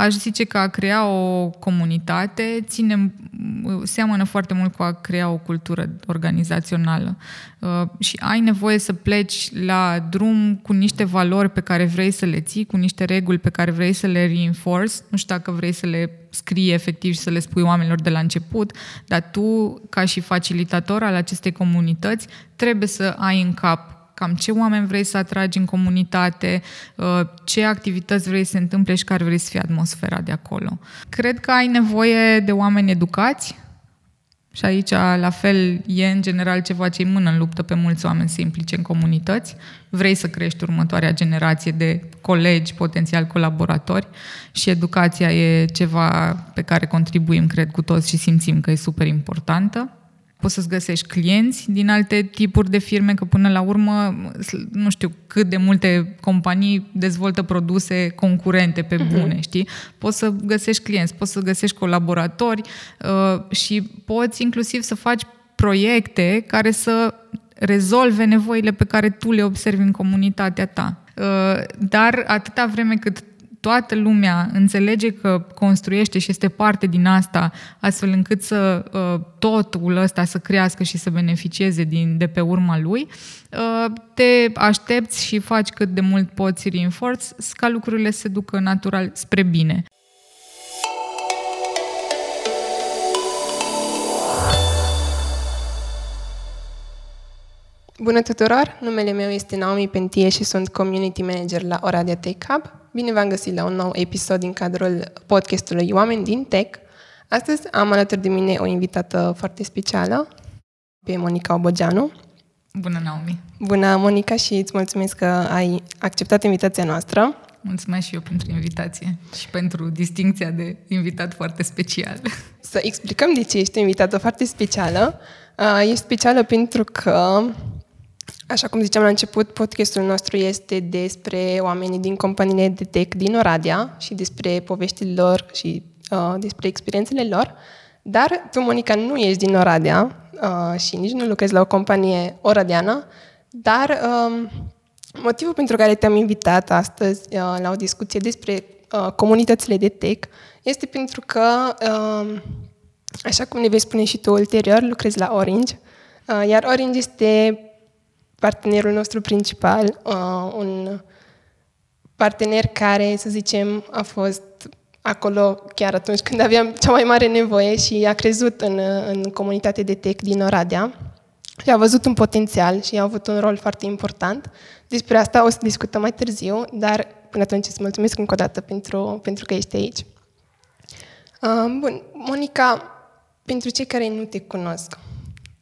aș zice că a crea o comunitate ține, seamănă foarte mult cu a crea o cultură organizațională. Uh, și ai nevoie să pleci la drum cu niște valori pe care vrei să le ții, cu niște reguli pe care vrei să le reinforce. Nu știu dacă vrei să le scrii efectiv și să le spui oamenilor de la început, dar tu, ca și facilitator al acestei comunități, trebuie să ai în cap cam ce oameni vrei să atragi în comunitate, uh, ce activități vrei să se întâmple și care vrei să fie atmosfera de acolo. Cred că ai nevoie de oameni educați, și aici, la fel, e în general ceva ce îi mână în luptă pe mulți oameni să se implice în comunități. Vrei să crești următoarea generație de colegi, potențial colaboratori și educația e ceva pe care contribuim, cred, cu toți și simțim că e super importantă poți să-ți găsești clienți din alte tipuri de firme, că până la urmă, nu știu cât de multe companii dezvoltă produse concurente pe mhm. bune, uh-huh. știi? Poți să găsești clienți, poți să găsești colaboratori uh, și poți inclusiv să faci proiecte care să rezolve nevoile pe care tu le observi în comunitatea ta. Uh, dar atâta vreme cât toată lumea înțelege că construiește și este parte din asta, astfel încât să uh, totul ăsta să crească și să beneficieze din, de pe urma lui, uh, te aștepți și faci cât de mult poți reinforce ca lucrurile se ducă natural spre bine. Bună tuturor! Numele meu este Naomi Pentie și sunt Community Manager la Oradea Tech Hub. Bine v-am găsit la un nou episod din cadrul podcastului Oameni din Tech. Astăzi am alături de mine o invitată foarte specială, pe Monica Obogeanu. Bună, Naomi! Bună, Monica, și îți mulțumesc că ai acceptat invitația noastră. Mulțumesc și eu pentru invitație și pentru distinția de invitat foarte special. Să explicăm de ce ești o invitată foarte specială. Uh, ești specială pentru că Așa cum ziceam la început, podcastul nostru este despre oamenii din companiile de tech din Oradea și despre poveștile lor și uh, despre experiențele lor. Dar tu, Monica, nu ești din Oradea uh, și nici nu lucrezi la o companie oradeană, dar uh, motivul pentru care te-am invitat astăzi uh, la o discuție despre uh, comunitățile de tech este pentru că, uh, așa cum ne vei spune și tu ulterior, lucrezi la Orange, uh, iar Orange este partenerul nostru principal, uh, un partener care, să zicem, a fost acolo chiar atunci când aveam cea mai mare nevoie și a crezut în, în comunitatea de tech din Oradea și a văzut un potențial și a avut un rol foarte important. Despre asta o să discutăm mai târziu, dar până atunci îți mulțumesc încă o dată pentru, pentru că ești aici. Uh, bun, Monica, pentru cei care nu te cunosc,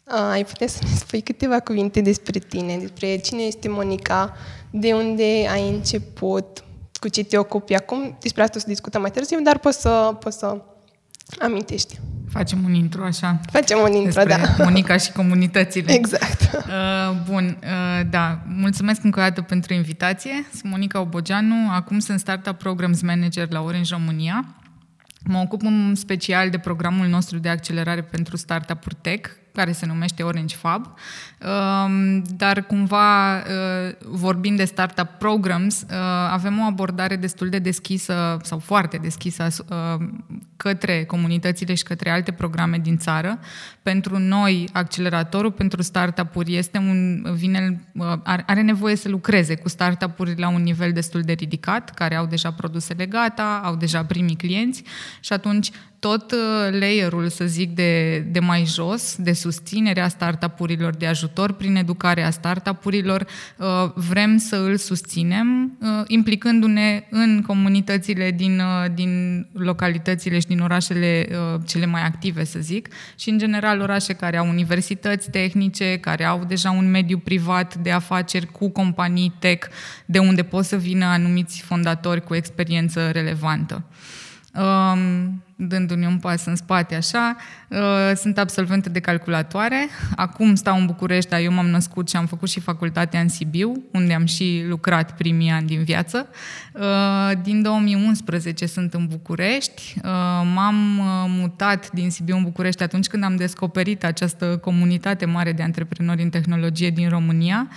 ai putea să ne spui câteva cuvinte despre tine, despre cine este Monica, de unde ai început, cu ce te ocupi acum. Despre asta o să discutăm mai târziu, dar poți să, poți să amintești. Facem un intro așa. Facem un intro, da. Monica și comunitățile. Exact. Uh, bun, uh, da. Mulțumesc încă o dată pentru invitație. Sunt Monica Obogeanu, acum sunt Startup Programs Manager la Orange România. Mă ocup în special de programul nostru de accelerare pentru startup-uri tech, care se numește Orange Fab, um, dar cumva uh, vorbind de startup programs, uh, avem o abordare destul de deschisă sau foarte deschisă uh, către comunitățile și către alte programe din țară. Pentru noi, acceleratorul pentru startup-uri este un, vine, are nevoie să lucreze cu startup-uri la un nivel destul de ridicat, care au deja produsele gata, au deja primii clienți și atunci tot uh, layerul, să zic, de, de mai jos, de susținerea startup-urilor, de ajutor prin educarea startup-urilor, uh, vrem să îl susținem, uh, implicându-ne în comunitățile din, din localitățile și din orașele cele mai active, să zic, și în general orașe care au universități tehnice, care au deja un mediu privat de afaceri cu companii tech, de unde pot să vină anumiți fondatori cu experiență relevantă. Um, dându-ne un pas în spate așa. Uh, sunt absolventă de calculatoare. Acum stau în București, dar eu m-am născut și am făcut și facultatea în Sibiu, unde am și lucrat primii ani din viață. Uh, din 2011 sunt în București. Uh, m-am mutat din Sibiu în București atunci când am descoperit această comunitate mare de antreprenori în tehnologie din România.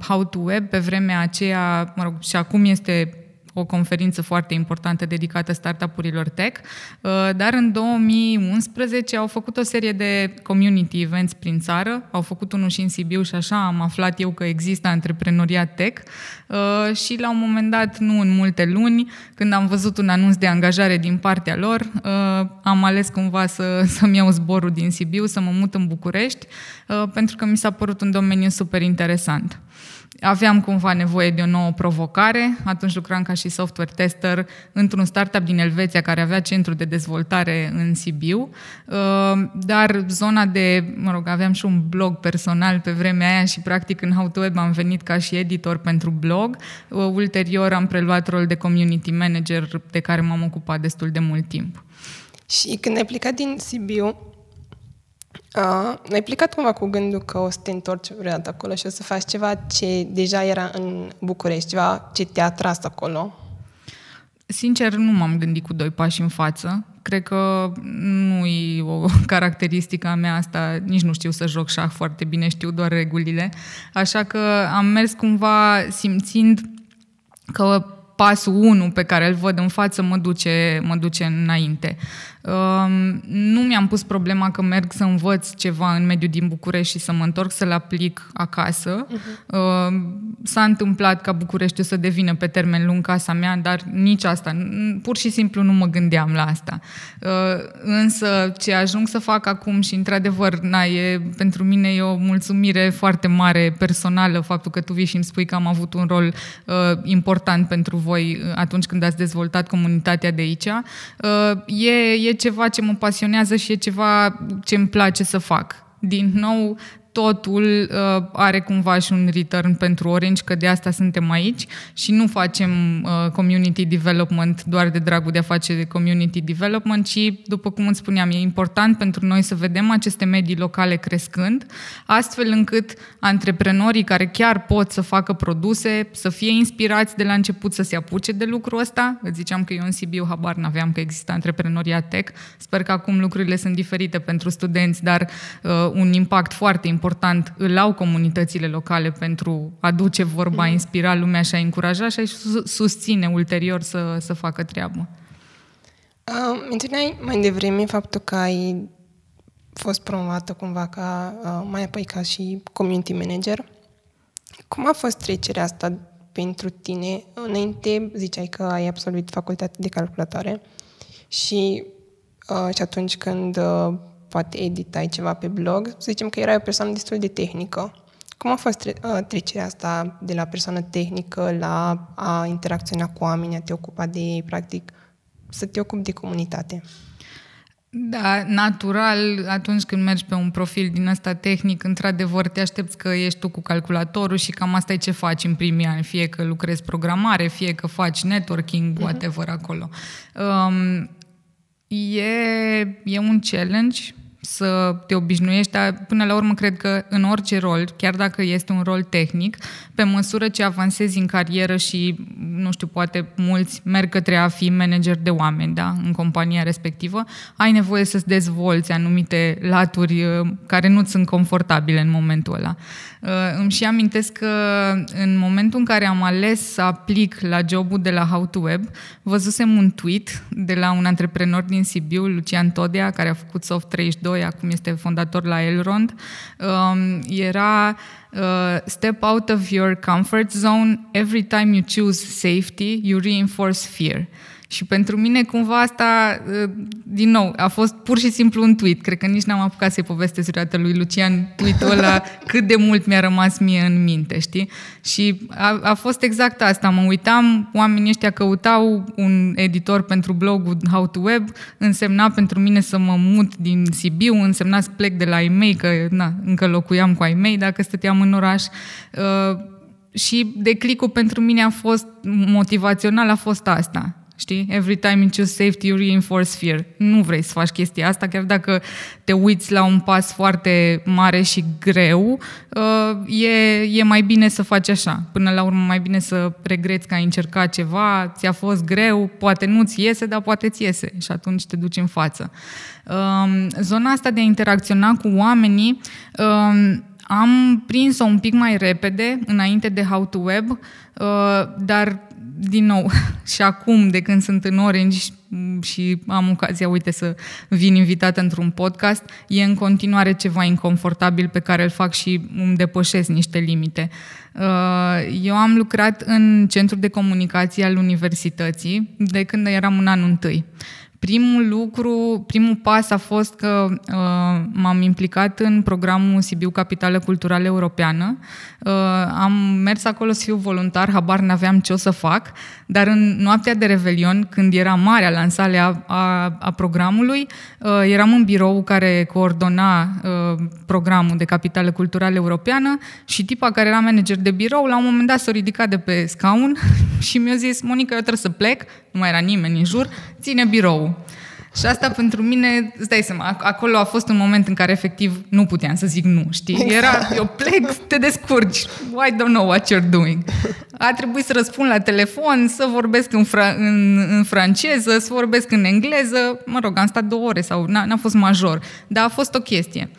How to Web, pe vremea aceea, mă rog, și acum este o conferință foarte importantă dedicată startup-urilor tech, uh, dar în 2011 au făcut o serie de community events prin țară, au făcut unul și în Sibiu și așa am aflat eu că există antreprenoriat tech uh, și la un moment dat, nu în multe luni, când am văzut un anunț de angajare din partea lor, uh, am ales cumva să, să-mi iau zborul din Sibiu, să mă mut în București, pentru că mi s-a părut un domeniu super interesant. Aveam cumva nevoie de o nouă provocare. Atunci lucram ca și software tester într-un startup din Elveția care avea centru de dezvoltare în Sibiu. Uh, dar zona de, mă rog, aveam și un blog personal pe vremea aia și practic în How to Web am venit ca și editor pentru blog. Uh, ulterior am preluat rol de community manager de care m-am ocupat destul de mult timp. Și când ai plecat din Sibiu, Uh, ai plecat cumva cu gândul că o să te întorci vreodată acolo și o să faci ceva ce deja era în București, ceva ce te-a atras acolo? Sincer, nu m-am gândit cu doi pași în față. Cred că nu e o caracteristică a mea asta, nici nu știu să joc șah foarte bine, știu doar regulile. Așa că am mers cumva simțind că pasul 1 pe care îl văd în față mă duce, mă duce înainte. Um, nu mi-am pus problema că merg să învăț ceva în mediul din București și să mă întorc să-l aplic acasă. Uh-huh. S-a întâmplat ca București să devină pe termen lung casa mea, dar nici asta. Pur și simplu nu mă gândeam la asta. Uh, însă ce ajung să fac acum și într-adevăr, na, e, pentru mine e o mulțumire foarte mare personală faptul că tu vii și îmi spui că am avut un rol uh, important pentru voi atunci când ați dezvoltat comunitatea de aici. E, e e ceva ce mă pasionează și e ceva ce îmi place să fac. Din nou, totul uh, are cumva și un return pentru Orange, că de asta suntem aici și nu facem uh, community development doar de dragul de a face community development, ci, după cum îți spuneam, e important pentru noi să vedem aceste medii locale crescând, astfel încât antreprenorii care chiar pot să facă produse, să fie inspirați de la început să se apuce de lucrul ăsta. Îți ziceam că eu în Sibiu habar n-aveam că există antreprenoria tech. Sper că acum lucrurile sunt diferite pentru studenți, dar uh, un impact foarte important important îl au comunitățile locale pentru a duce vorba, a mm. inspira lumea și a încuraja și a susține ulterior să, să facă treabă. Uh, menționai mai devreme faptul că ai fost promovată cumva ca, uh, mai apoi ca și community manager. Cum a fost trecerea asta pentru tine? Înainte ziceai că ai absolvit facultatea de calculatoare și, uh, și atunci când uh, poate editai ceva pe blog, să zicem că erai o persoană destul de tehnică. Cum a fost tre- uh, trecerea asta de la persoană tehnică la a interacționa cu oameni, a te ocupa de, practic, să te ocupi de comunitate? Da, natural, atunci când mergi pe un profil din ăsta tehnic, într-adevăr te aștepți că ești tu cu calculatorul și cam asta e ce faci în primii ani, fie că lucrezi programare, fie că faci networking, mhm. whatever uh-huh. acolo. Um, e, e un challenge să te obișnuiești, dar până la urmă cred că în orice rol, chiar dacă este un rol tehnic, pe măsură ce avansezi în carieră și, nu știu, poate mulți merg către a fi manager de oameni, da, în compania respectivă, ai nevoie să-ți dezvolți anumite laturi uh, care nu sunt confortabile în momentul ăla. Uh, îmi și amintesc că în momentul în care am ales să aplic la jobul de la How to Web, văzusem un tweet de la un antreprenor din Sibiu, Lucian Todea, care a făcut Soft 32, acum este fondator la Elrond. Um, era uh, step out of your comfort zone every time you choose safety, you reinforce fear. Și pentru mine cumva asta, ă, din nou, a fost pur și simplu un tweet. Cred că nici n-am apucat să-i povestesc vreodată lui Lucian tweet-ul ăla cât de mult mi-a rămas mie în minte, știi? Și a, a fost exact asta. Mă uitam, oamenii ăștia căutau un editor pentru blogul How to Web, însemna pentru mine să mă mut din Sibiu, însemna să plec de la e că na, încă locuiam cu e dacă stăteam în oraș. Uh, și declicul pentru mine a fost motivațional, a fost asta Știi? Every time you choose safety, you reinforce fear. Nu vrei să faci chestia asta, chiar dacă te uiți la un pas foarte mare și greu, uh, e, e mai bine să faci așa. Până la urmă, mai bine să regreți că ai încercat ceva, ți-a fost greu, poate nu-ți iese, dar poate ți iese și atunci te duci în față. Um, zona asta de a interacționa cu oamenii um, am prins-o un pic mai repede, înainte de How to Web, uh, dar din nou, și acum, de când sunt în Orange și am ocazia, uite, să vin invitată într-un podcast, e în continuare ceva inconfortabil pe care îl fac și îmi depășesc niște limite. Uh, eu am lucrat în centrul de comunicație al universității de când eram în anul întâi. Primul lucru, primul pas a fost că uh, m-am implicat în programul Sibiu Capitală Culturală Europeană. Uh, am mers acolo să fiu voluntar, habar n-aveam ce o să fac, dar în noaptea de Revelion, când era marea lansare a, a, a programului, uh, eram în birou care coordona uh, programul de Capitală Culturală Europeană și tipa care era manager de birou, la un moment dat s-a ridicat de pe scaun și mi-a zis, Monica, eu trebuie să plec, nu mai era nimeni în jur, ține birou. Și asta pentru mine, îți dai seama, acolo a fost un moment în care efectiv nu puteam să zic nu, știi? Exact. Era, eu plec, te descurci, I don't know what you're doing. A trebuit să răspund la telefon, să vorbesc în, fra- în, în franceză, să vorbesc în engleză, mă rog, am stat două ore sau n-a, n-a fost major, dar a fost o chestie.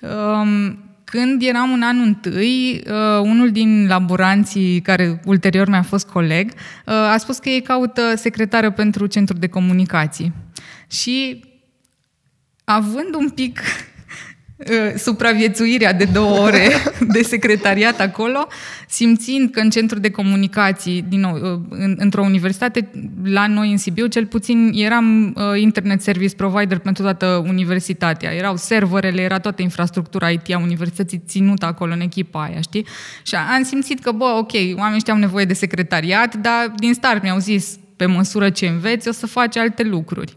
Um, când eram în anul întâi, uh, unul din laboranții, care ulterior mi-a fost coleg, uh, a spus că ei caută secretară pentru centrul de comunicații. Și având un pic Uh, supraviețuirea de două ore de secretariat acolo, simțind că în centru de comunicații, din nou, uh, în, într-o universitate, la noi în Sibiu, cel puțin eram uh, internet service provider pentru toată universitatea. Erau serverele, era toată infrastructura IT a universității ținută acolo în echipa aia, știi? Și am simțit că, bă, ok, oamenii ăștia au nevoie de secretariat, dar din start mi-au zis, pe măsură ce înveți, o să faci alte lucruri.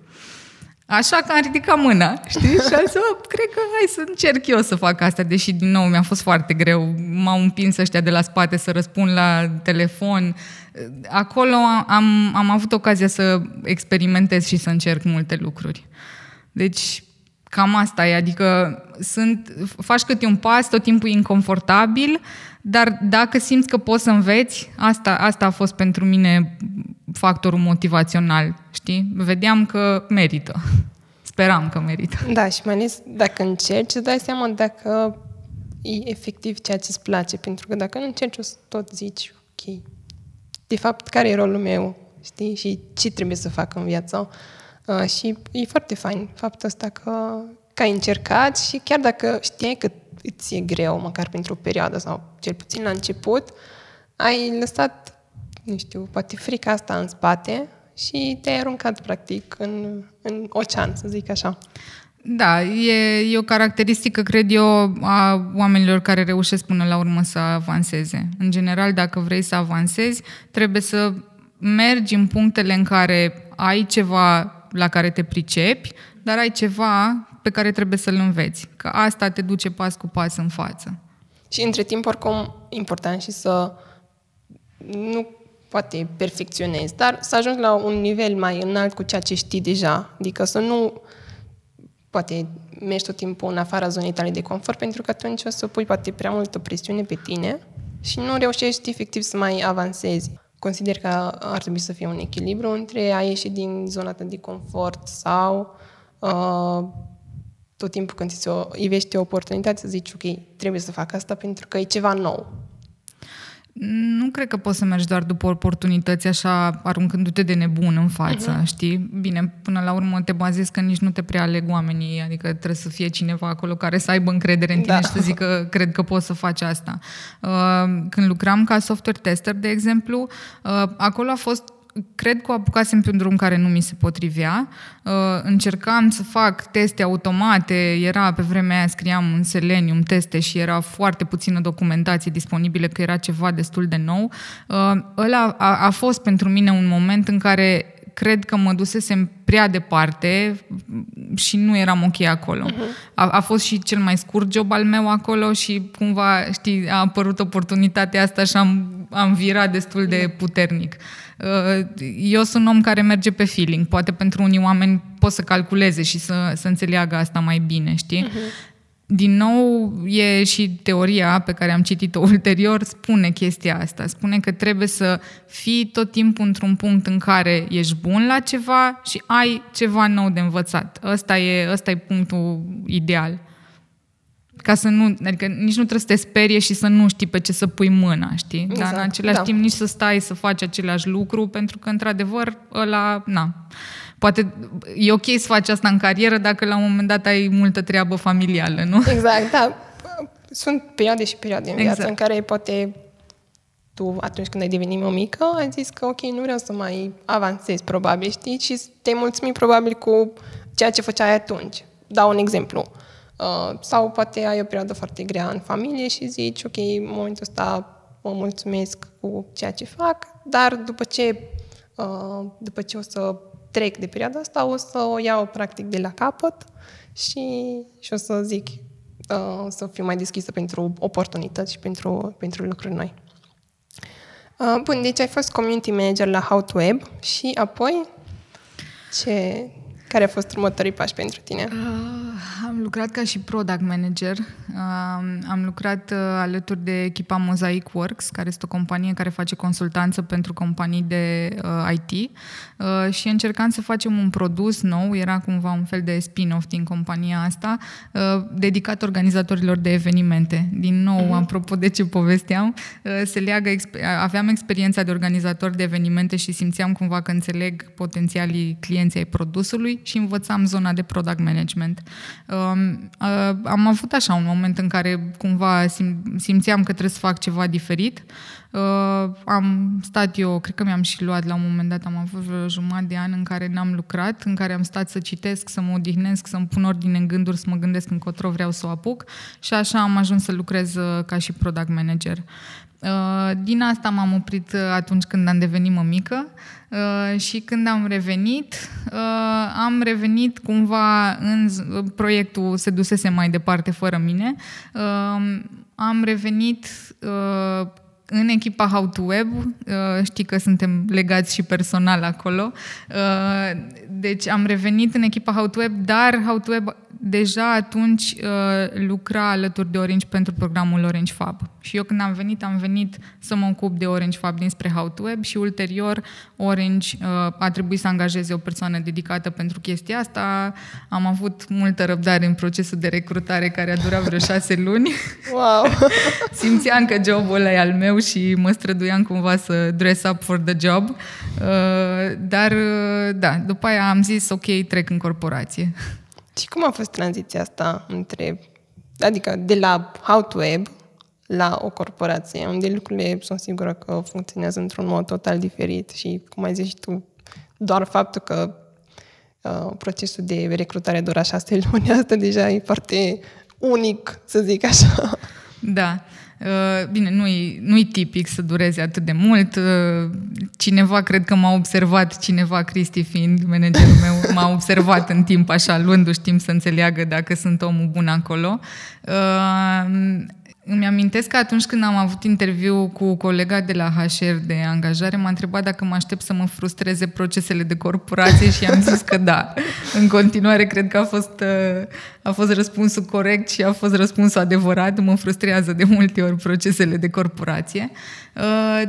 Așa că am ridicat mâna, știi? Și am zis, cred că hai să încerc eu să fac asta, deși din nou mi-a fost foarte greu. M-au împins ăștia de la spate să răspund la telefon. Acolo am, am avut ocazia să experimentez și să încerc multe lucruri. Deci, cam asta e, adică sunt, faci câte un pas, tot timpul inconfortabil, dar dacă simți că poți să înveți, asta, asta a fost pentru mine factorul motivațional, știi? Vedeam că merită. Speram că merită. Da, și mai ales dacă încerci, îți dai seama dacă e efectiv ceea ce îți place. Pentru că dacă nu încerci, o să tot zici, ok, de fapt, care e rolul meu? Știi? Și ce trebuie să fac în viață? Uh, și e foarte fain faptul ăsta că, că ai încercat și chiar dacă știai că îți e greu, măcar pentru o perioadă sau cel puțin la început, ai lăsat, nu știu, poate frica asta în spate și te-ai aruncat practic în, în ocean, să zic așa. Da, e, e o caracteristică, cred eu, a oamenilor care reușesc până la urmă să avanseze. În general, dacă vrei să avansezi, trebuie să mergi în punctele în care ai ceva la care te pricepi, dar ai ceva pe care trebuie să-l înveți. Că asta te duce pas cu pas în față. Și între timp, oricum, important și să nu poate perfecționezi, dar să ajungi la un nivel mai înalt cu ceea ce știi deja. Adică să nu poate mergi tot timpul în afara zonei tale de confort, pentru că atunci o să pui poate prea multă presiune pe tine și nu reușești efectiv să mai avansezi. Consider că ar trebui să fie un echilibru între a ieși din zona ta de confort sau uh, tot timpul când ți o ivește o oportunitate să zici, ok, trebuie să fac asta pentru că e ceva nou. Nu cred că poți să mergi doar după oportunități așa, aruncându-te de nebun în față, uh-huh. știi? Bine, până la urmă te bazezi că nici nu te prea aleg oamenii, adică trebuie să fie cineva acolo care să aibă încredere în tine da. și să zică, cred că poți să faci asta. Uh, când lucram ca software tester, de exemplu, uh, acolo a fost cred că o apucasem pe un drum care nu mi se potrivea. Uh, încercam să fac teste automate, era pe vremea aia scriam în Selenium teste și era foarte puțină documentație disponibilă, că era ceva destul de nou. Uh, ăla a, a fost pentru mine un moment în care cred că mă dusesem prea departe și nu eram ok acolo. Uh-huh. A, a fost și cel mai scurt job al meu acolo și cumva, știi, a apărut oportunitatea asta și am, am virat destul de puternic. Uh, eu sunt un om care merge pe feeling. Poate pentru unii oameni pot să calculeze și să, să înțeleagă asta mai bine, știi? Uh-huh. Din nou, e și teoria pe care am citit-o ulterior, spune chestia asta. Spune că trebuie să fii tot timpul într-un punct în care ești bun la ceva și ai ceva nou de învățat. Ăsta e, ăsta e punctul ideal. Ca să nu, adică nici nu trebuie să te sperie și să nu știi pe ce să pui mâna, știi? Exact, Dar în Exact, același da. timp nici să stai să faci același lucru, pentru că, într-adevăr, ăla, na, poate e ok să faci asta în carieră dacă la un moment dat ai multă treabă familială, nu? Exact, da. Sunt perioade și perioade în viață Exact. în care poate tu, atunci când ai devenit mămică, ai zis că ok, nu vreau să mai avansez, probabil, știi? Și te-ai mulțumit probabil cu ceea ce făceai atunci. Dau un exemplu. Uh, sau poate ai o perioadă foarte grea în familie și zici, ok, în momentul ăsta mă mulțumesc cu ceea ce fac, dar după ce, uh, după ce o să trec de perioada asta, o să o iau practic de la capăt și, și o să zic uh, să fiu mai deschisă pentru oportunități și pentru, pentru lucruri noi. Uh, bun, deci ai fost community manager la How to Web și apoi ce, care a fost următorii pași pentru tine? Uh, am lucrat ca și product manager. Uh, am lucrat uh, alături de echipa Mosaic Works, care este o companie care face consultanță pentru companii de uh, IT uh, și încercam să facem un produs nou, era cumva un fel de spin-off din compania asta, uh, dedicat organizatorilor de evenimente. Din nou, uh-huh. apropo de ce povesteam, uh, se leagă, exp- aveam experiența de organizator de evenimente și simțeam cumva că înțeleg potențialii clienții ai produsului și învățam zona de product management. Um, uh, am avut așa un moment în care cumva sim- simțeam că trebuie să fac ceva diferit. Uh, am stat eu, cred că mi-am și luat la un moment dat, am avut vreo jumătate de an în care n-am lucrat, în care am stat să citesc, să mă odihnesc, să-mi pun ordine în gânduri, să mă gândesc încotro vreau să o apuc și așa am ajuns să lucrez uh, ca și product manager. Uh, Din asta m-am oprit uh, atunci când am devenit mămică. Uh, și când am revenit, uh, am revenit cumva în z- proiectul se dusese mai departe fără mine. Uh, Am revenit uh, în echipa How to Web, uh, știi că suntem legați și personal acolo, uh, deci am revenit în echipa How to Web, dar How to Web deja atunci uh, lucra alături de Orange pentru programul Orange Fab. Și eu când am venit, am venit să mă ocup de Orange Fab dinspre How to Web și ulterior Orange uh, a trebuit să angajeze o persoană dedicată pentru chestia asta. Am avut multă răbdare în procesul de recrutare care a durat vreo șase luni. Wow! Simțeam că jobul ăla e al meu și mă străduiam cumva să dress up for the job. Uh, dar, uh, da, după aia am zis, ok, trec în corporație. Și cum a fost tranziția asta între, adică de la How to Web la o corporație, unde lucrurile sunt sigură că funcționează într-un mod total diferit și, cum ai zis și tu, doar faptul că uh, procesul de recrutare dura șase luni, asta deja e foarte unic, să zic așa. Da. Uh, Bine, nu-i, nu-i tipic să dureze atât de mult. Uh, Cineva, cred că m-a observat, cineva, Cristi fiind managerul meu, m-a observat în timp așa, luându-și timp să înțeleagă dacă sunt omul bun acolo. Uh, Îmi amintesc că atunci când am avut interviu cu colega de la HR de angajare, m-a întrebat dacă mă aștept să mă frustreze procesele de corporație și am zis că da. În continuare, cred că a fost, uh, a fost răspunsul corect și a fost răspunsul adevărat. Mă frustrează de multe ori procesele de corporație. Uh,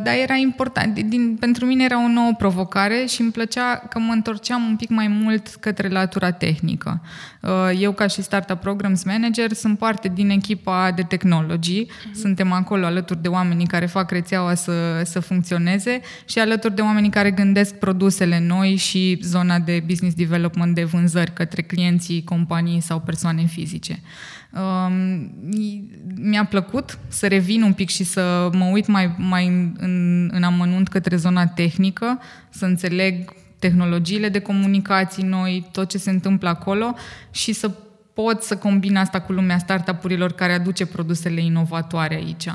Dar era important. Din, pentru mine era o nouă provocare și îmi plăcea că mă întorceam un pic mai mult către latura tehnică. Uh, Eu, ca și Startup Programs Manager, sunt parte din echipa de tehnologii. Suntem acolo alături de oamenii care fac rețeaua să, să funcționeze și alături de oamenii care gândesc produsele noi și zona de business development de vânzări către clienții, companii sau persoane fizice. Um, mi-a plăcut să revin un pic și să mă uit mai, mai în, în, în amănunt către zona tehnică, să înțeleg tehnologiile de comunicații noi, tot ce se întâmplă acolo și să pot să combin asta cu lumea startup-urilor care aduce produsele inovatoare aici.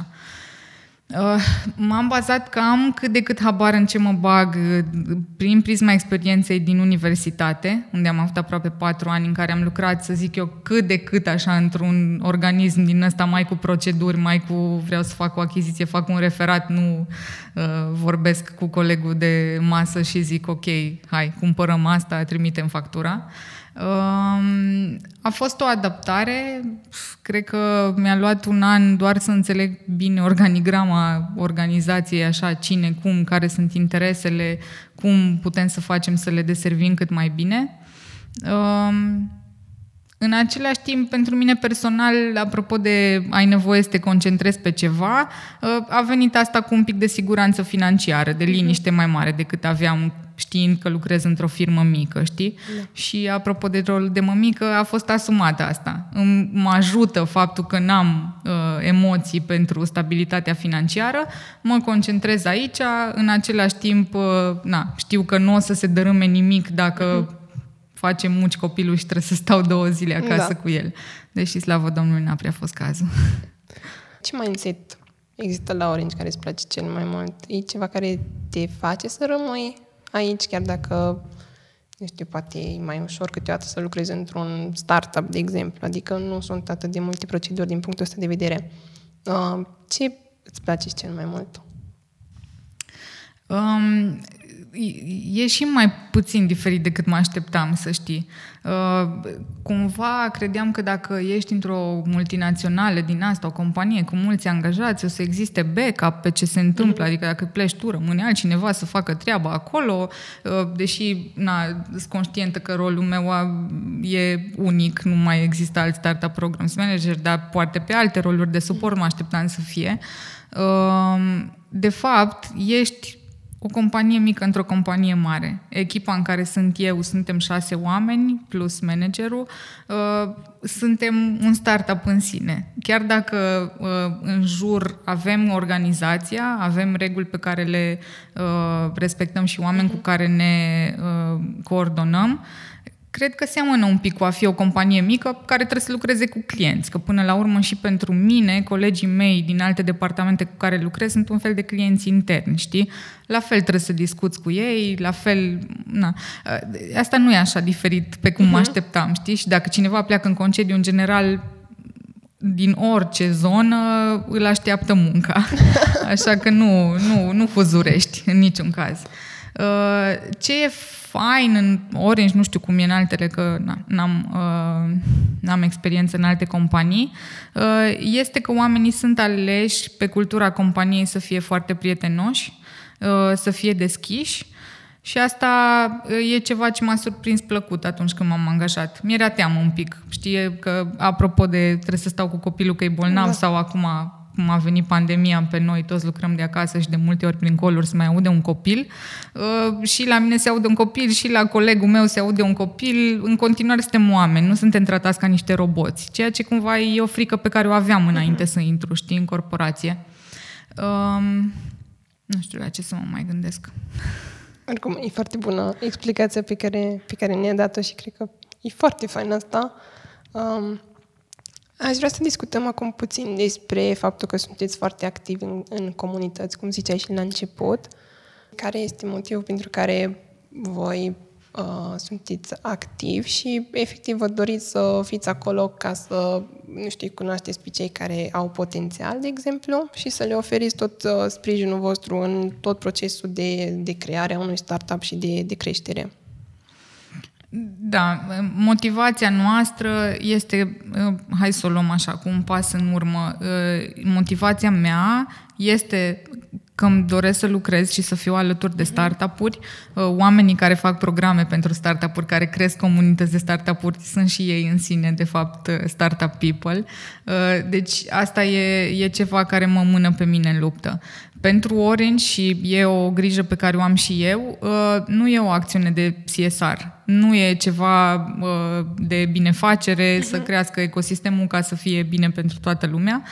Uh, M-am bazat că am cât de cât habar în ce mă bag uh, prin prisma experienței din universitate, unde am avut aproape patru ani în care am lucrat, să zic eu, cât de cât așa într-un organism din ăsta mai cu proceduri, mai cu vreau să fac o achiziție, fac un referat, nu uh, vorbesc cu colegul de masă și zic ok, hai, cumpărăm asta, trimitem factura. Um, A fost o adaptare, cred că mi-a luat un an doar să înțeleg bine organigrama organizației, așa, cine, cum, care sunt interesele, cum putem să facem să le deservim cât mai bine. Um, În același timp, pentru mine personal, apropo de ai nevoie să te concentrezi pe ceva, uh, a venit asta cu un pic de siguranță financiară, de liniște mai mare decât aveam știind că lucrez într-o firmă mică, știi? Da. Și apropo de rolul de mămică, a fost asumată asta. Mă ajută faptul că n-am uh, emoții pentru stabilitatea financiară, mă concentrez aici, în același timp, uh, na, știu că nu o să se dărâme nimic dacă uh-huh face muci copilul și trebuie să stau două zile acasă da. cu el. Deși, slavă Domnului, n-a prea fost cazul. Ce mindset există la Orange care îți place cel mai mult? E ceva care te face să rămâi aici, chiar dacă, nu știu, poate e mai ușor câteodată să lucrezi într-un startup, de exemplu, adică nu sunt atât de multe proceduri din punctul ăsta de vedere. Uh, ce îți place cel mai mult? Um, e și mai puțin diferit decât mă așteptam, să știi. Uh, cumva credeam că dacă ești într-o multinațională din asta, o companie cu mulți angajați, o să existe backup pe ce se întâmplă, mm-hmm. adică dacă pleci tu, rămâne altcineva să facă treaba acolo, uh, deși na, sunt conștientă că rolul meu e unic, nu mai există alt startup programs manager, dar poate pe alte roluri de suport mă așteptam să fie. Uh, de fapt, ești o companie mică într-o companie mare. Echipa în care sunt eu, suntem șase oameni, plus managerul, uh, suntem un startup în sine. Chiar dacă uh, în jur avem organizația, avem reguli pe care le uh, respectăm și oameni cu care ne coordonăm, cred că seamănă un pic cu a fi o companie mică care trebuie să lucreze cu clienți, că până la urmă și pentru mine, colegii mei din alte departamente cu care lucrez sunt un fel de clienți interni, știi? La fel trebuie să discuți cu ei, la fel, na. Asta nu e așa diferit pe cum uh-huh. mă mhm. așteptam, știi? Și dacă cineva pleacă în concediu, în general, din orice zonă îl așteaptă munca. Așa că nu, nu, nu fuzurești în niciun caz. Ce e fain în Orange, nu știu cum e în altele, că n-am, uh, n-am experiență în alte companii, uh, este că oamenii sunt aleși pe cultura companiei să fie foarte prietenoși, uh, să fie deschiși și asta e ceva ce m-a surprins plăcut atunci când m-am angajat. Mi-era teamă un pic. Știe că, apropo de trebuie să stau cu copilul că e bolnav da. sau acum cum a venit pandemia pe noi, toți lucrăm de acasă și de multe ori prin coluri se mai aude un copil. Uh, și la mine se aude un copil și la colegul meu se aude un copil. În continuare suntem oameni, nu suntem tratați ca niște roboți. Ceea ce cumva e o frică pe care o aveam înainte să intru, știi, în corporație. Um, nu știu la ce să mă mai gândesc. Oricum, e foarte bună explicația pe care, pe care ne-a dat-o și cred că e foarte fain asta. Um, Aș vrea să discutăm acum puțin despre faptul că sunteți foarte activi în, în comunități, cum ziceai și la început. Care este motivul pentru care voi uh, sunteți activi și efectiv vă doriți să fiți acolo ca să, nu știu, cunoașteți pe cei care au potențial, de exemplu, și să le oferiți tot uh, sprijinul vostru în tot procesul de, de creare a unui startup și de, de creștere. Da, motivația noastră este, uh, hai să o luăm așa, cu un pas în urmă. Uh, motivația mea este că îmi doresc să lucrez și să fiu alături de startup-uri. Uh, oamenii care fac programe pentru startup-uri, care cresc comunități de startup-uri, sunt și ei în sine, de fapt, startup people. Deci asta e, e ceva care mă mână pe mine în luptă. Pentru Orange și e o grijă pe care o am și eu, uh, nu e o acțiune de CSR. Nu e ceva uh, de binefacere, uh-huh. să crească ecosistemul ca să fie bine pentru toată lumea.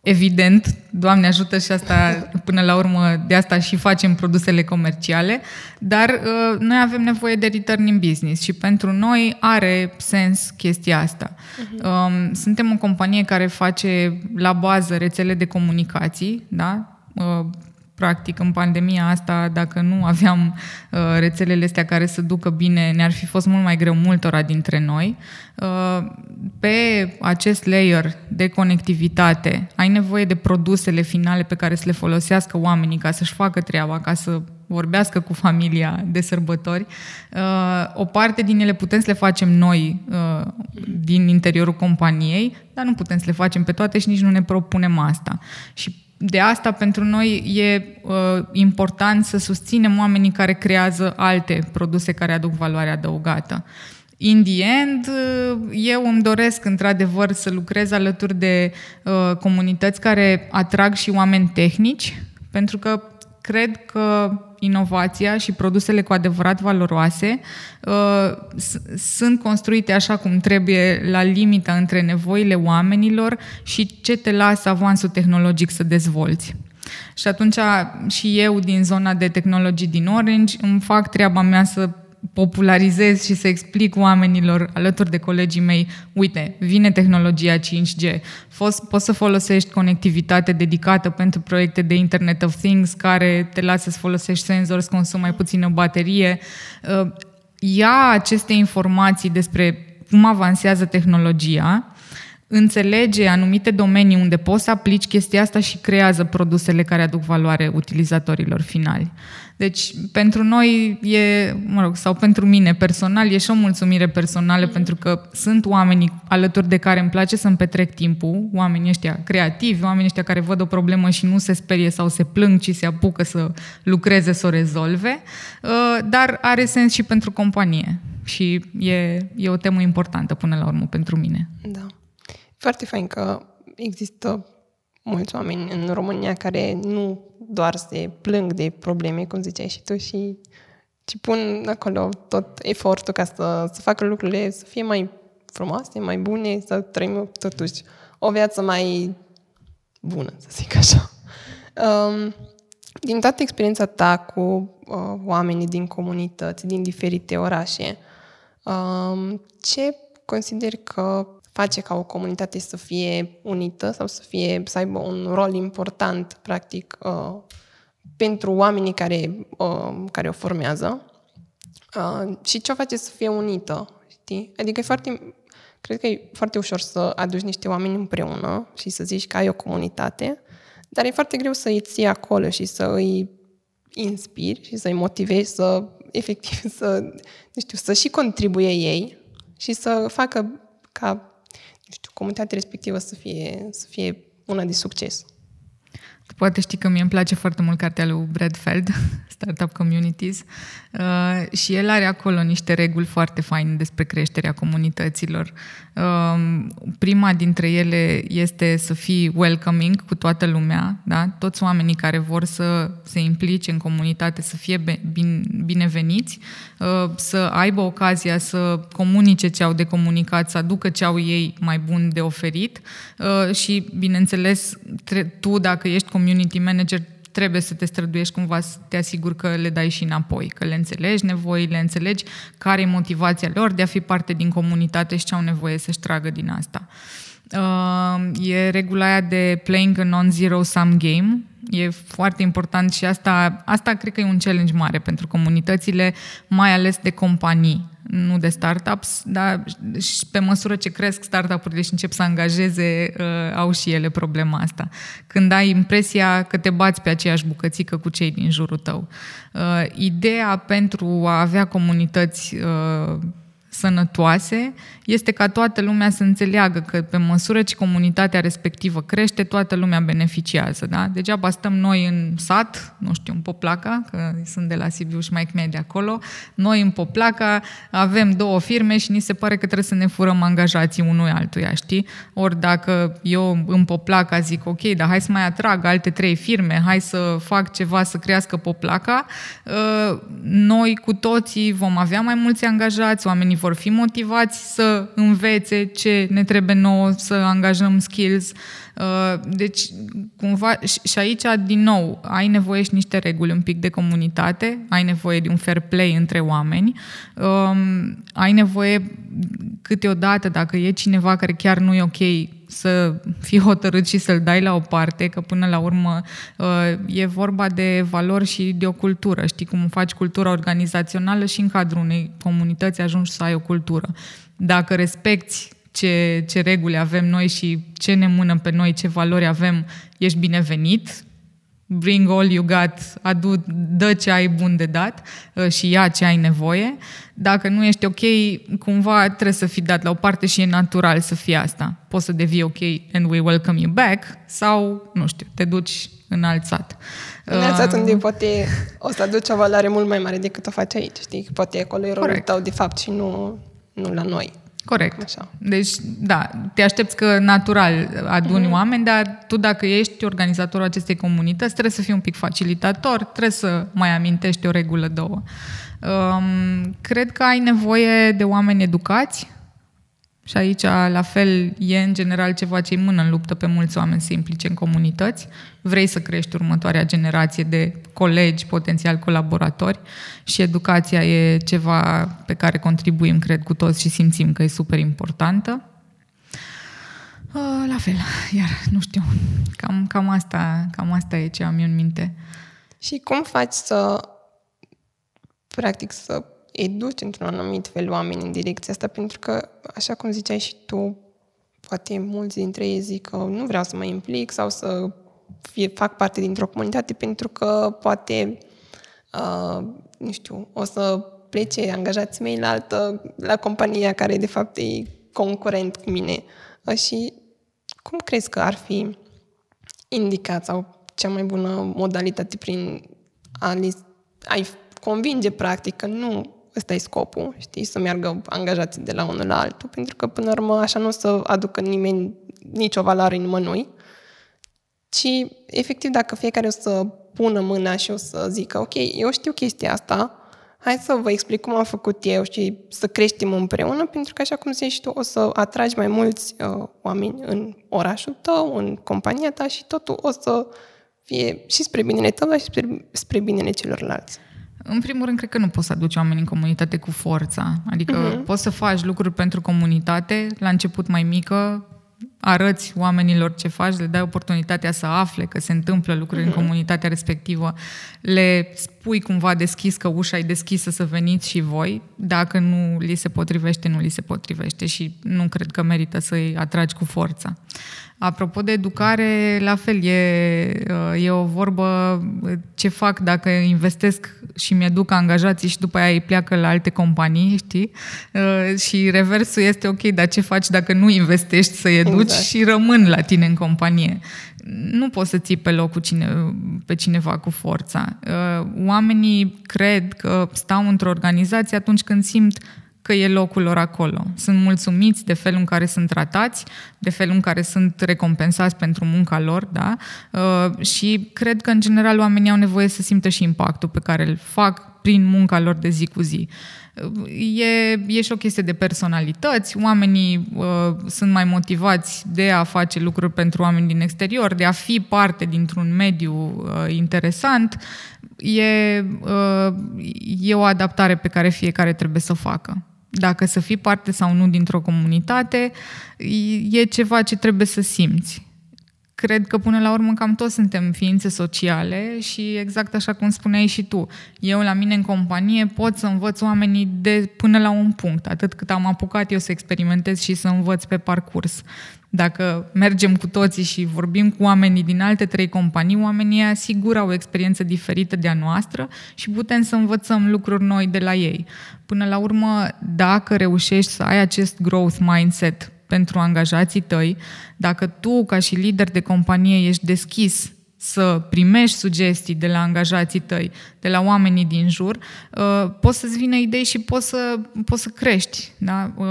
Evident, Doamne ajută și asta, până la urmă, de asta și facem produsele comerciale, dar uh, noi avem nevoie de return in business și pentru noi are sens chestia asta. Uh-huh. Um, suntem o companie care face la bază rețele de comunicații, da? Uh, practic în pandemia asta, dacă nu aveam uh, rețelele astea care să ducă bine, ne-ar fi fost mult mai greu multora dintre noi. Uh, pe acest layer de conectivitate ai nevoie de produsele finale pe care să le folosească oamenii ca să-și facă treaba, ca să vorbească cu familia de sărbători. O parte din ele putem să le facem noi din interiorul companiei, dar nu putem să le facem pe toate și nici nu ne propunem asta. Și de asta pentru noi e uh, important să susținem oamenii care creează alte produse care aduc valoare adăugată. in the end, eu îmi doresc într-adevăr să lucrez alături de uh, comunități care atrag și oameni tehnici, pentru că cred că inovația și produsele cu adevărat valoroase uh, sunt construite așa cum trebuie, la limita între nevoile oamenilor și ce te lasă avansul tehnologic să dezvolți. Și atunci și eu din zona de tehnologii din Orange îmi fac treaba mea să popularizez și să explic oamenilor alături de colegii mei, uite, vine tehnologia 5G, poți să folosești conectivitate dedicată pentru proiecte de Internet of Things care te lasă să folosești senzori, să consumi mai puțină baterie. Uh, ia aceste informații despre cum avansează tehnologia înțelege anumite domenii unde poți să aplici chestia asta și creează produsele care aduc valoare utilizatorilor finali. Deci, pentru noi e, mă rog, sau pentru mine personal, e și o mulțumire personală mm. pentru că sunt oamenii alături de care îmi place să-mi petrec timpul, oamenii ăștia creativi, oamenii ăștia care văd o problemă și nu se sperie sau se plâng, ci se apucă să lucreze, să o rezolve, uh, dar are sens și pentru companie. Și e, e o temă importantă până la urmă pentru mine. Da. Foarte fain că există mulți oameni în România care nu doar se plâng de probleme, cum ziceai și tu, și ci pun acolo tot efortul ca să, să facă lucrurile să fie mai frumoase, mai bune, să trăim totuși o viață mai bună, să zic așa. Um, din toată experiența ta cu uh, oamenii din comunități, din diferite orașe, um, ce consideri că face ca o comunitate să fie unită sau să fie să aibă un rol important, practic, uh, pentru oamenii care, uh, care o formează uh, și ce o face să fie unită, știi? Adică e foarte, cred că e foarte ușor să aduci niște oameni împreună și să zici că ai o comunitate, dar e foarte greu să îi ții acolo și să îi inspiri și să-i motivezi să, efectiv, să, nu știu, să și contribuie ei și să facă ca știu, comunitatea respectivă să fie, să fie una de succes. Poate știi că mie îmi place foarte mult cartea lui Bradfeld, Startup Communities, uh, și el are acolo niște reguli foarte faine despre creșterea comunităților. Uh, prima dintre ele este să fii welcoming cu toată lumea, da? toți oamenii care vor să se implice în comunitate să fie bineveniți, uh, să aibă ocazia să comunice ce au de comunicat, să aducă ce au ei mai bun de oferit uh, și, bineînțeles, tu, dacă ești community manager, trebuie să te străduiești cumva să te asiguri că le dai și înapoi, că le înțelegi nevoile, înțelegi care e motivația lor de a fi parte din comunitate și ce au nevoie să-și tragă din asta. Uh, e regula aia de playing a non-zero sum game, E foarte important și asta, asta cred că e un challenge mare pentru comunitățile, mai ales de companii, nu de startups, dar și pe măsură ce cresc startup-urile și încep să angajeze, uh, au și ele problema asta. Când ai impresia că te bați pe aceeași bucățică cu cei din jurul tău. Uh, ideea pentru a avea comunități uh, sănătoase este ca toată lumea să înțeleagă că pe măsură ce comunitatea respectivă crește, toată lumea beneficiază. Da? Degeaba stăm noi în sat, nu știu, în Poplaca, că sunt de la Sibiu și mai de acolo, noi în Poplaca avem două firme și ni se pare că trebuie să ne furăm angajații unui altuia, știi? Ori dacă eu în Poplaca zic, ok, dar hai să mai atrag alte trei firme, hai să fac ceva să crească Poplaca, ă, noi cu toții vom avea mai mulți angajați, oamenii vor fi motivați să învețe ce ne trebuie nouă, să angajăm skills. Uh, deci, cumva, și aici, din nou, ai nevoie și niște reguli un pic de comunitate, ai nevoie de un fair play între oameni, um, ai nevoie câteodată, dacă e cineva care chiar nu e ok, să fii hotărât și să-l dai la o parte, că până la urmă uh, e vorba de valori și de o cultură. Știi cum faci cultura organizațională și în cadrul unei comunități ajungi să ai o cultură. Dacă respecti ce, ce reguli avem noi și ce ne mână pe noi, ce valori avem, ești binevenit, bring all you got, adu, dă ce ai bun de dat uh, și ia ce ai nevoie. Dacă nu ești ok, cumva trebuie să fii dat la o parte și e natural să fie asta. Poți să devii ok and we welcome you back sau, nu știu, te duci în alt sat. În alt sat uh, unde poate o să aduci o valoare mult mai mare decât o faci aici, știi? Poate acolo e rolul Correct. tău de fapt și nu nu la noi. Corect. Așa. Deci, da, te aștepți că natural aduni mm-hmm. oameni, dar tu dacă ești organizatorul acestei comunități, trebuie să fii un pic facilitator, trebuie să mai amintești o regulă, două. Um, cred că ai nevoie de oameni educați, și aici, la fel, e în general ceva ce îi mână în luptă pe mulți oameni să implice în comunități. Vrei să crești următoarea generație de colegi, potențial colaboratori și educația e ceva pe care contribuim, cred, cu toți și simțim că e super importantă. Uh, la fel, iar nu știu, cam, cam, asta, cam asta e ce am eu în minte. Și cum faci să, practic, să educi într-un anumit fel oameni în direcția asta, pentru că, așa cum ziceai și tu, poate mulți dintre ei zic că nu vreau să mă implic sau să fie, fac parte dintr-o comunitate pentru că poate, uh, nu știu, o să plece angajații mei la altă, la compania care de fapt e concurent cu mine. Uh, și cum crezi că ar fi indicat sau cea mai bună modalitate prin a ai convinge practic că nu ăsta e scopul, știi, să meargă angajații de la unul la altul, pentru că până la urmă așa nu o să aducă nimeni nicio valoare în mânui, ci efectiv dacă fiecare o să pună mâna și o să zică, ok, eu știu chestia asta, hai să vă explic cum am făcut eu și să creștem împreună, pentru că așa cum zici și tu, o să atragi mai mulți uh, oameni în orașul tău, în compania ta și totul o să fie și spre binele tău, dar și spre, spre binele celorlalți. În primul rând, cred că nu poți să aduci oameni în comunitate cu forța. Adică uh-huh. poți să faci lucruri pentru comunitate, la început mai mică, arăți oamenilor ce faci, le dai oportunitatea să afle că se întâmplă lucruri uh-huh. în mhm. comunitatea respectivă, le spui cumva deschis că ușa e deschisă să veniți și voi, dacă nu li se potrivește, nu li se potrivește și nu cred că merită să-i atragi cu forța. Apropo de educare, la fel, e, e o vorbă ce fac dacă investesc și mi-educ angajații și după aia îi pleacă la alte companii, știi? Și reversul este ok, dar ce faci dacă nu investești să-i educi exact. Și rămân la tine în companie? Nu poți să ții pe loc cu cine, pe cineva cu forța. Oamenii cred că stau într-o organizație atunci când simt că e locul lor acolo. Sunt mulțumiți de felul în care sunt tratați, de felul în care sunt recompensați pentru munca lor, da? Uh, și cred că, în general, oamenii au nevoie să simtă și impactul pe care îl fac prin munca lor de zi cu zi. Uh, e, e și o chestie de personalități. Oamenii uh, sunt mai motivați de a face lucruri pentru oameni din exterior, de a fi parte dintr-un mediu uh, interesant. E, uh, e o adaptare pe care fiecare trebuie să o facă dacă să fii parte sau nu dintr-o comunitate, e ceva ce trebuie să simți. Cred că până la urmă cam toți suntem ființe sociale și exact așa cum spuneai și tu, eu la mine în companie pot să învăț oamenii de până la un punct, atât cât am apucat eu să experimentez și să învăț pe parcurs. Dacă mergem cu toții și vorbim cu oamenii din alte trei companii, oamenii sigur au o experiență diferită de a noastră și putem să învățăm lucruri noi de la ei. Până la urmă, dacă reușești să ai acest growth mindset pentru angajații tăi, dacă tu, ca și lider de companie, ești deschis să primești sugestii de la angajații tăi, de la oamenii din jur, uh, poți să-ți vină idei și poți să, poți să crești. Da? Uh,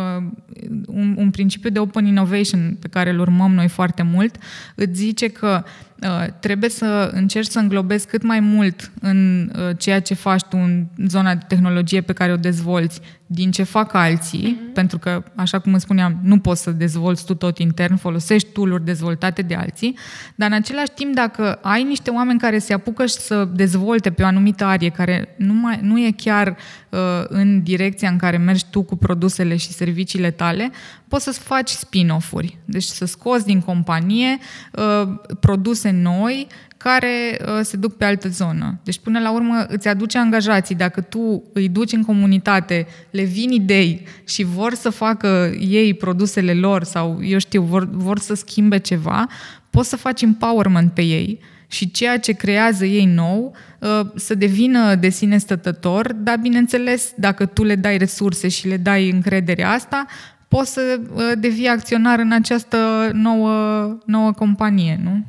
un, un principiu de open innovation pe care îl urmăm noi foarte mult îți zice că Uh, trebuie să încerci să înglobezi cât mai mult în uh, ceea ce faci tu în zona de tehnologie pe care o dezvolți din ce fac alții, mm-hmm. pentru că, așa cum îți spuneam, nu poți să dezvolți tu tot intern, folosești tool dezvoltate de alții, dar în același timp, dacă ai niște oameni care se apucă și să dezvolte pe o anumită arie, care nu, mai, nu e chiar uh, în direcția în care mergi tu cu produsele și serviciile tale, poți să-ți faci spin-off-uri. Deci să scoți din companie uh, produse noi care uh, se duc pe altă zonă. Deci până la urmă îți aduce angajații. Dacă tu îi duci în comunitate, le vin idei și vor să facă ei produsele lor sau, eu știu, vor, vor să schimbe ceva, poți să faci empowerment pe ei și ceea ce creează ei nou uh, să devină de sine stătător, dar bineînțeles, dacă tu le dai resurse și le dai încrederea asta, poți să uh, devii acționar în această nouă, nouă companie, nu?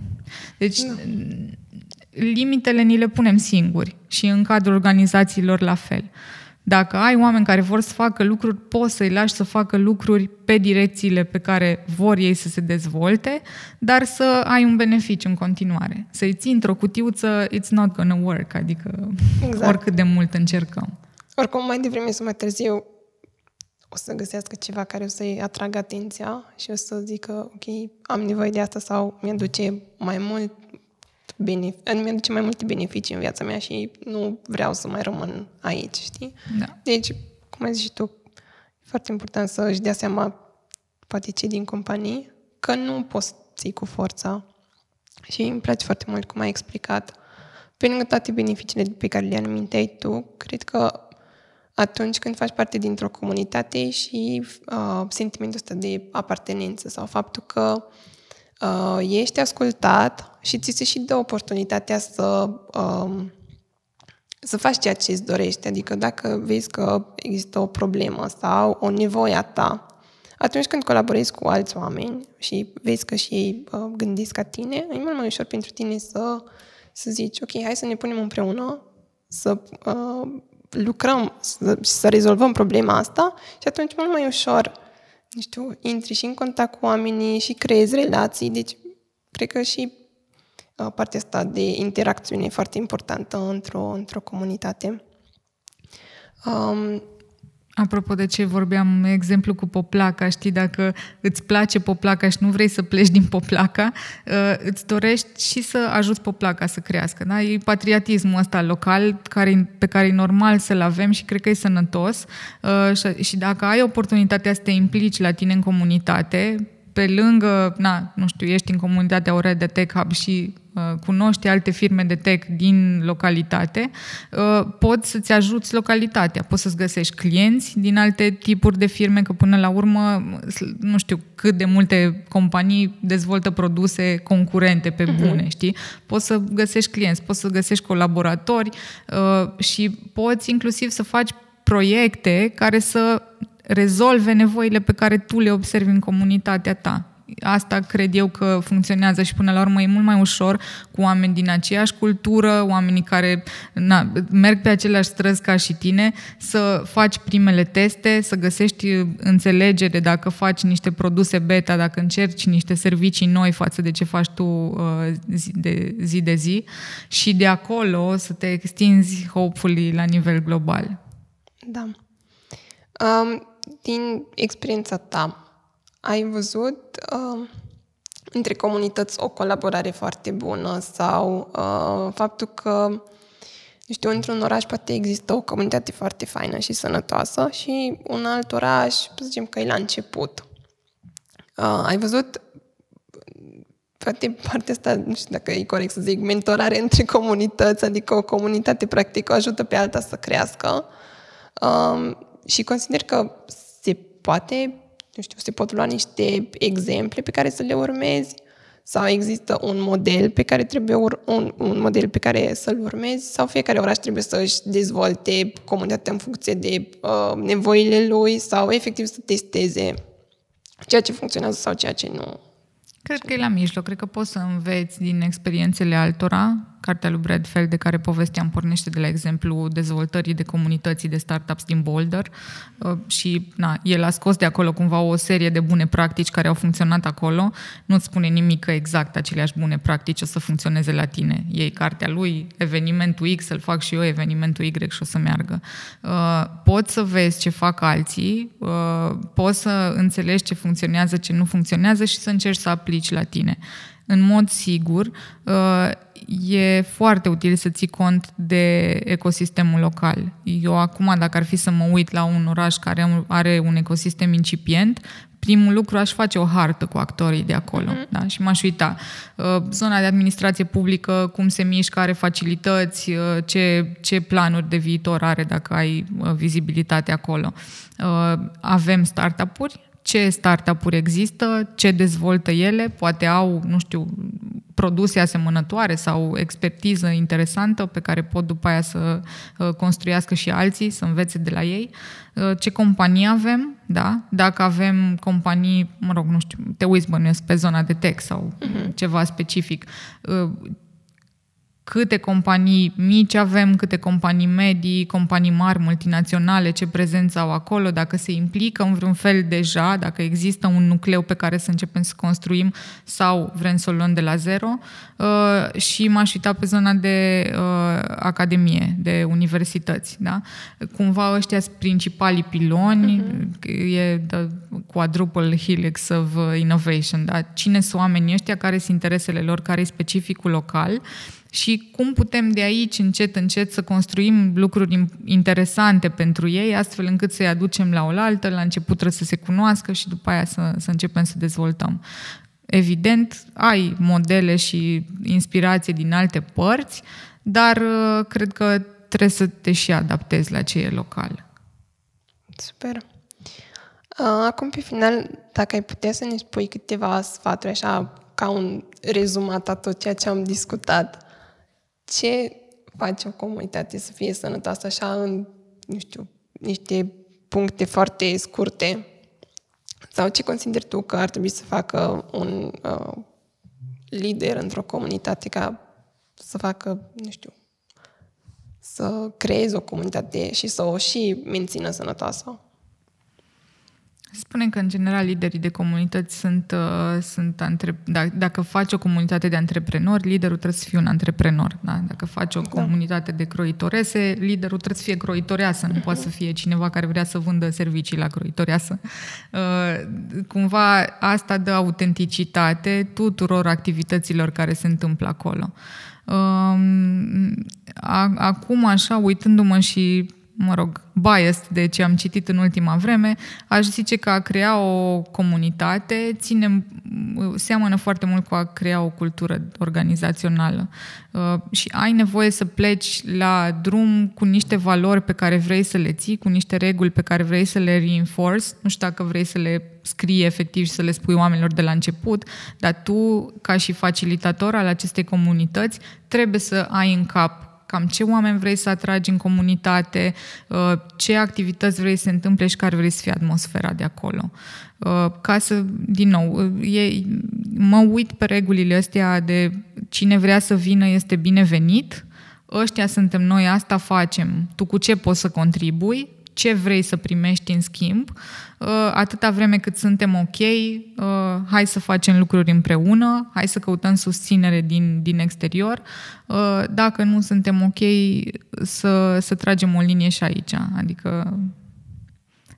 Deci, da. limitele ni le punem singuri și în cadrul organizațiilor la fel. Dacă ai oameni care vor să facă lucruri, poți să-i lași să facă lucruri pe direcțiile pe care vor ei să se dezvolte, dar să ai un beneficiu în continuare. Să-i ții într-o cutiuță, it's not gonna work, adică exact. oricât de mult încercăm. Oricum, mai devreme sau mai târziu, o să găsească ceva care o să-i atragă atenția și o să zică, ok, am nevoie de asta sau mi-aduce mai mult benefic- mi-aduce mai multe beneficii în viața mea și nu vreau să mai rămân aici, știi? Da. Deci, cum ai zis și tu, e foarte important să își dea seama poate cei din companii că nu poți ții cu forța și îmi place foarte mult cum ai explicat. Pe lângă toate beneficiile pe care le aminteai tu, cred că atunci când faci parte dintr-o comunitate și uh, sentimentul ăsta de apartenență sau faptul că uh, ești ascultat și ți se și dă oportunitatea să, uh, să faci ceea ce îți dorești. Adică dacă vezi că există o problemă sau o nevoie a ta, atunci când colaborezi cu alți oameni și vezi că și ei uh, gândesc ca tine, e mult mai ușor pentru tine să, să zici, ok, hai să ne punem împreună, să uh, lucrăm, să, să rezolvăm problema asta și atunci mult mai ușor, nu știu, intri și în contact cu oamenii și creezi relații. Deci, cred că și uh, partea asta de interacțiune e foarte importantă într-o, într-o comunitate. Um, Apropo de ce vorbeam, exemplu cu poplaca, știi, dacă îți place poplaca și nu vrei să pleci din poplaca, uh, îți dorești și să ajuți poplaca să crească. Da? E patriotismul ăsta local care, pe care e normal să-l avem și cred că e sănătos. Uh, și dacă ai oportunitatea să te implici la tine în comunitate, pe lângă, na, nu știu, ești în comunitatea Ore de Tech Hub și uh, cunoști alte firme de tech din localitate, uh, poți să-ți ajuți localitatea, poți să-ți găsești clienți din alte tipuri de firme, că până la urmă, nu știu cât de multe companii dezvoltă produse concurente pe mhm. bune, uh-huh. știi? Poți să găsești clienți, poți să găsești colaboratori uh, și poți inclusiv să faci proiecte care să rezolve nevoile pe care tu le observi în comunitatea ta. Asta cred eu că funcționează și până la urmă e mult mai ușor cu oameni din aceeași cultură, oamenii care na, merg pe aceleași străzi ca și tine, să faci primele teste, să găsești înțelegere dacă faci niște produse beta, dacă încerci niște servicii noi față de ce faci tu uh, zi, de, zi de zi și de acolo să te extinzi, hopefully, la nivel global. Da. Um, din experiența ta, ai văzut uh, între comunități o colaborare foarte bună sau uh, faptul că, nu știu, într-un oraș poate există o comunitate foarte faină și sănătoasă și un alt oraș, să zicem că e la început. Uh, ai văzut poate partea asta, nu știu dacă e corect să zic, mentorare între comunități, adică o comunitate practic o ajută pe alta să crească. Um, și consider că se poate, nu știu, se pot lua niște exemple pe care să le urmezi sau există un model pe care trebuie ur- un, un model pe care să-l urmezi sau fiecare oraș trebuie să își dezvolte comunitatea în funcție de uh, nevoile lui sau efectiv să testeze ceea ce funcționează sau ceea ce nu. Cred că e la mijloc. Cred că poți să înveți din experiențele altora Cartea lui Bradfeld, de care povesteam, pornește de la exemplu dezvoltării de comunității de startups din Boulder uh, și na, el a scos de acolo cumva o serie de bune practici care au funcționat acolo. Nu-ți spune nimic că exact aceleași bune practici o să funcționeze la tine. Ei cartea lui, evenimentul X, să-l fac și eu evenimentul Y și o să meargă. Uh, poți să vezi ce fac alții, uh, poți să înțelegi ce funcționează, ce nu funcționează și să încerci să aplici la tine în mod sigur, uh, e foarte util să ții cont de ecosistemul local. Eu acum, dacă ar fi să mă uit la un oraș care are un ecosistem incipient, primul lucru aș face o hartă cu actorii de acolo mm-hmm. da? și m-aș uita. Uh, zona de administrație publică, cum se mișcă, are facilități, uh, ce, ce planuri de viitor are dacă ai vizibilitate acolo. Avem startup-uri, ce startup-uri există, ce dezvoltă ele, poate au, nu știu, produse asemănătoare sau expertiză interesantă pe care pot după aia să uh, construiască și alții, să învețe de la ei. Uh, ce companii avem, da? Dacă avem companii, mă rog, nu știu, te uiți bănuiesc pe zona de tech sau uh-huh. ceva specific. Uh, câte companii mici avem, câte companii medii, companii mari, multinaționale, ce prezență au acolo, dacă se implică în vreun fel deja, dacă există un nucleu pe care să începem să construim sau vrem să o luăm de la zero. Uh, și m-aș uita pe zona de uh, academie, de universități. Da? Cumva ăștia sunt principalii piloni, uh-huh. e the quadruple helix of innovation. Da? Cine sunt oamenii ăștia, care sunt interesele lor, care e specificul local și cum putem de aici încet, încet să construim lucruri interesante pentru ei, astfel încât să-i aducem la oaltă, la început trebuie să se cunoască și după aia să, să începem să dezvoltăm. Evident, ai modele și inspirație din alte părți, dar uh, cred că trebuie să te și adaptezi la ce e local. Super. Uh, acum, pe final, dacă ai putea să ne spui câteva sfaturi, așa, ca un rezumat a tot ceea ce am discutat, ce face o comunitate să fie sănătoasă așa în, nu știu, niște puncte foarte scurte? Sau ce consideri tu că ar trebui să facă un uh, lider într-o comunitate ca să facă, nu știu, să creeze o comunitate și să o și mențină sănătoasă? Spunem că, în general, liderii de comunități sunt, uh, sunt antre... da, dacă faci o comunitate de antreprenori, liderul trebuie să fie un antreprenor. Da? Dacă faci o da. comunitate de croitorese, liderul trebuie să fie croitoreasă, nu poate să fie cineva care vrea să vândă servicii la croitoreasă. Uh, cumva asta dă autenticitate tuturor activităților care se întâmplă acolo. Uh, acum, așa, uitându-mă și mă rog, biased de ce am citit în ultima vreme, aș zice că a crea o comunitate ține, seamănă foarte mult cu a crea o cultură organizațională. Uh, și ai nevoie să pleci la drum cu niște valori pe care vrei să le ții, cu niște reguli pe care vrei să le reinforce. Nu știu dacă vrei să le scrii efectiv și să le spui oamenilor de la început, dar tu, ca și facilitator al acestei comunități, trebuie să ai în cap cam ce oameni vrei să atragi în comunitate, uh, ce activități vrei să se întâmple și care vrei să fie atmosfera de acolo. Uh, ca să, din nou, uh, e, mă uit pe regulile astea de cine vrea să vină este binevenit, ăștia suntem noi, asta facem, tu cu ce poți să contribui, ce vrei să primești în schimb, uh, atâta vreme cât suntem ok, uh, hai să facem lucruri împreună, hai să căutăm susținere din, din exterior. Uh, dacă nu suntem ok, să, să tragem o linie și aici. Adică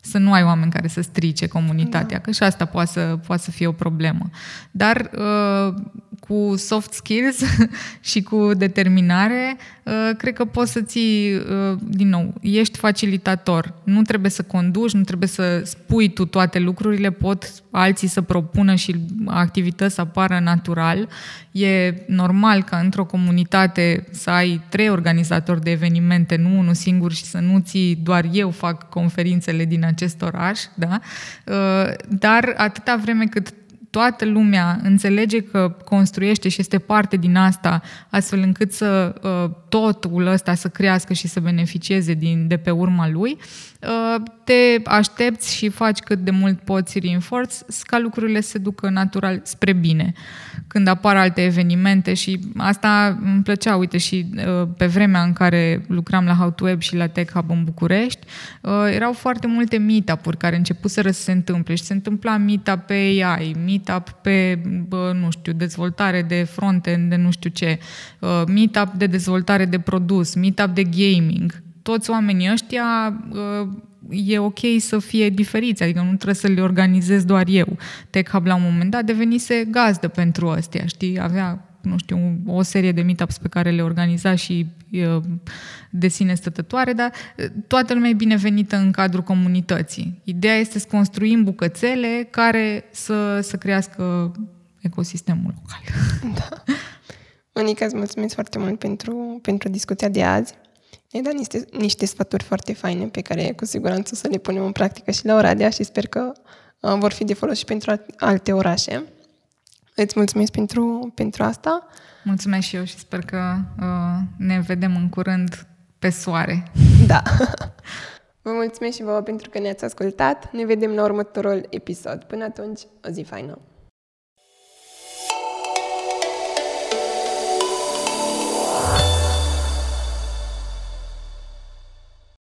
să nu ai oameni care să strice comunitatea, da. că și asta poate să, poate să fie o problemă. Dar uh, cu soft skills și cu determinare, uh, cred că poți să ții, uh, din nou, ești facilitator. Nu trebuie să conduci, nu trebuie să spui tu toate lucrurile, pot alții să propună și activități să apară natural. E normal ca într-o comunitate să ai trei organizatori de evenimente, nu unul singur și să nu ții doar eu fac conferințele din acest oraș, da? Uh, dar atâta vreme cât toată lumea înțelege că construiește și este parte din asta, astfel încât să uh, totul ăsta să crească și să beneficieze din, de pe urma lui, uh, te aștepți și faci cât de mult poți reinforce ca lucrurile se ducă natural spre bine. Când apar alte evenimente și asta îmi plăcea, uite, și uh, pe vremea în care lucram la How to Web și la Tech Hub în București, uh, erau foarte multe meetup-uri care începuseră să se întâmple și se întâmpla meetup pe AI, meetup pe, bă, nu știu, dezvoltare de front-end, de nu știu ce, uh, meetup de dezvoltare de produs, meetup de gaming. Toți oamenii ăștia e ok să fie diferiți, adică nu trebuie să le organizez doar eu. Tech Hub la un moment dat devenise gazdă pentru ăstea, știi? Avea nu știu, o serie de meetups pe care le organiza și de sine stătătoare, dar toată lumea e binevenită în cadrul comunității. Ideea este să construim bucățele care să, să crească ecosistemul local. Da. Monica, îți mulțumesc foarte mult pentru, pentru discuția de azi. Ne-ai dat niște, niște sfaturi foarte faine pe care cu siguranță să le punem în practică și la Oradea și sper că uh, vor fi de folos și pentru alte orașe. Îți mulțumesc pentru, pentru asta. Mulțumesc și eu și sper că uh, ne vedem în curând pe soare. Da. Vă mulțumesc și vouă pentru că ne-ați ascultat. Ne vedem la următorul episod. Până atunci, o zi faină!